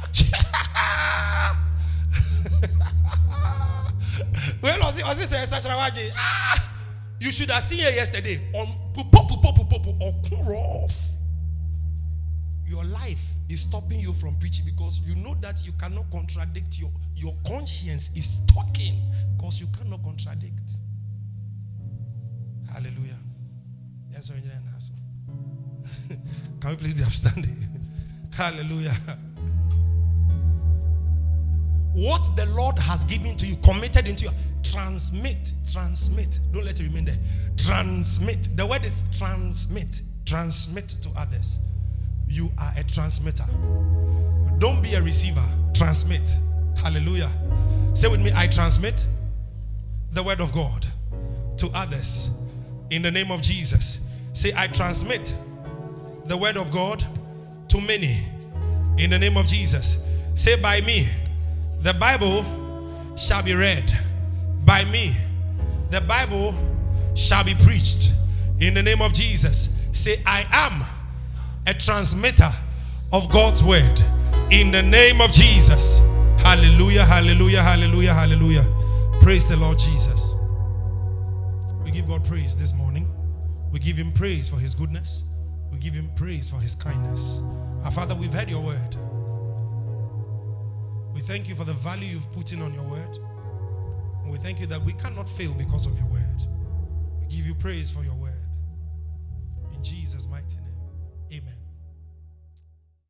When was it? Was it such ah! a You should have seen it yesterday on off. Your life is stopping you from preaching because you know that you cannot contradict your your conscience is talking because you cannot contradict. Hallelujah. Yes, sir. Can we please be upstanding? Hallelujah. What the Lord has given to you, committed into you, transmit, transmit. Don't let it remain there. Transmit. The word is transmit. Transmit to others. You are a transmitter. Don't be a receiver. Transmit. Hallelujah. Say with me, I transmit the word of God to others in the name of Jesus. Say, I transmit the word of God to many in the name of Jesus. Say, by me, the Bible shall be read. By me, the Bible shall be preached in the name of Jesus. Say, I am a transmitter of God's word in the name of Jesus. Hallelujah, hallelujah, hallelujah, hallelujah. Praise the Lord Jesus. We give God praise this morning. We give Him praise for His goodness. We give Him praise for His kindness. Our Father, we've heard your word. We thank you for the value you've put in on your word. We thank you that we cannot fail because of your word. We give you praise for your word. In Jesus' mighty.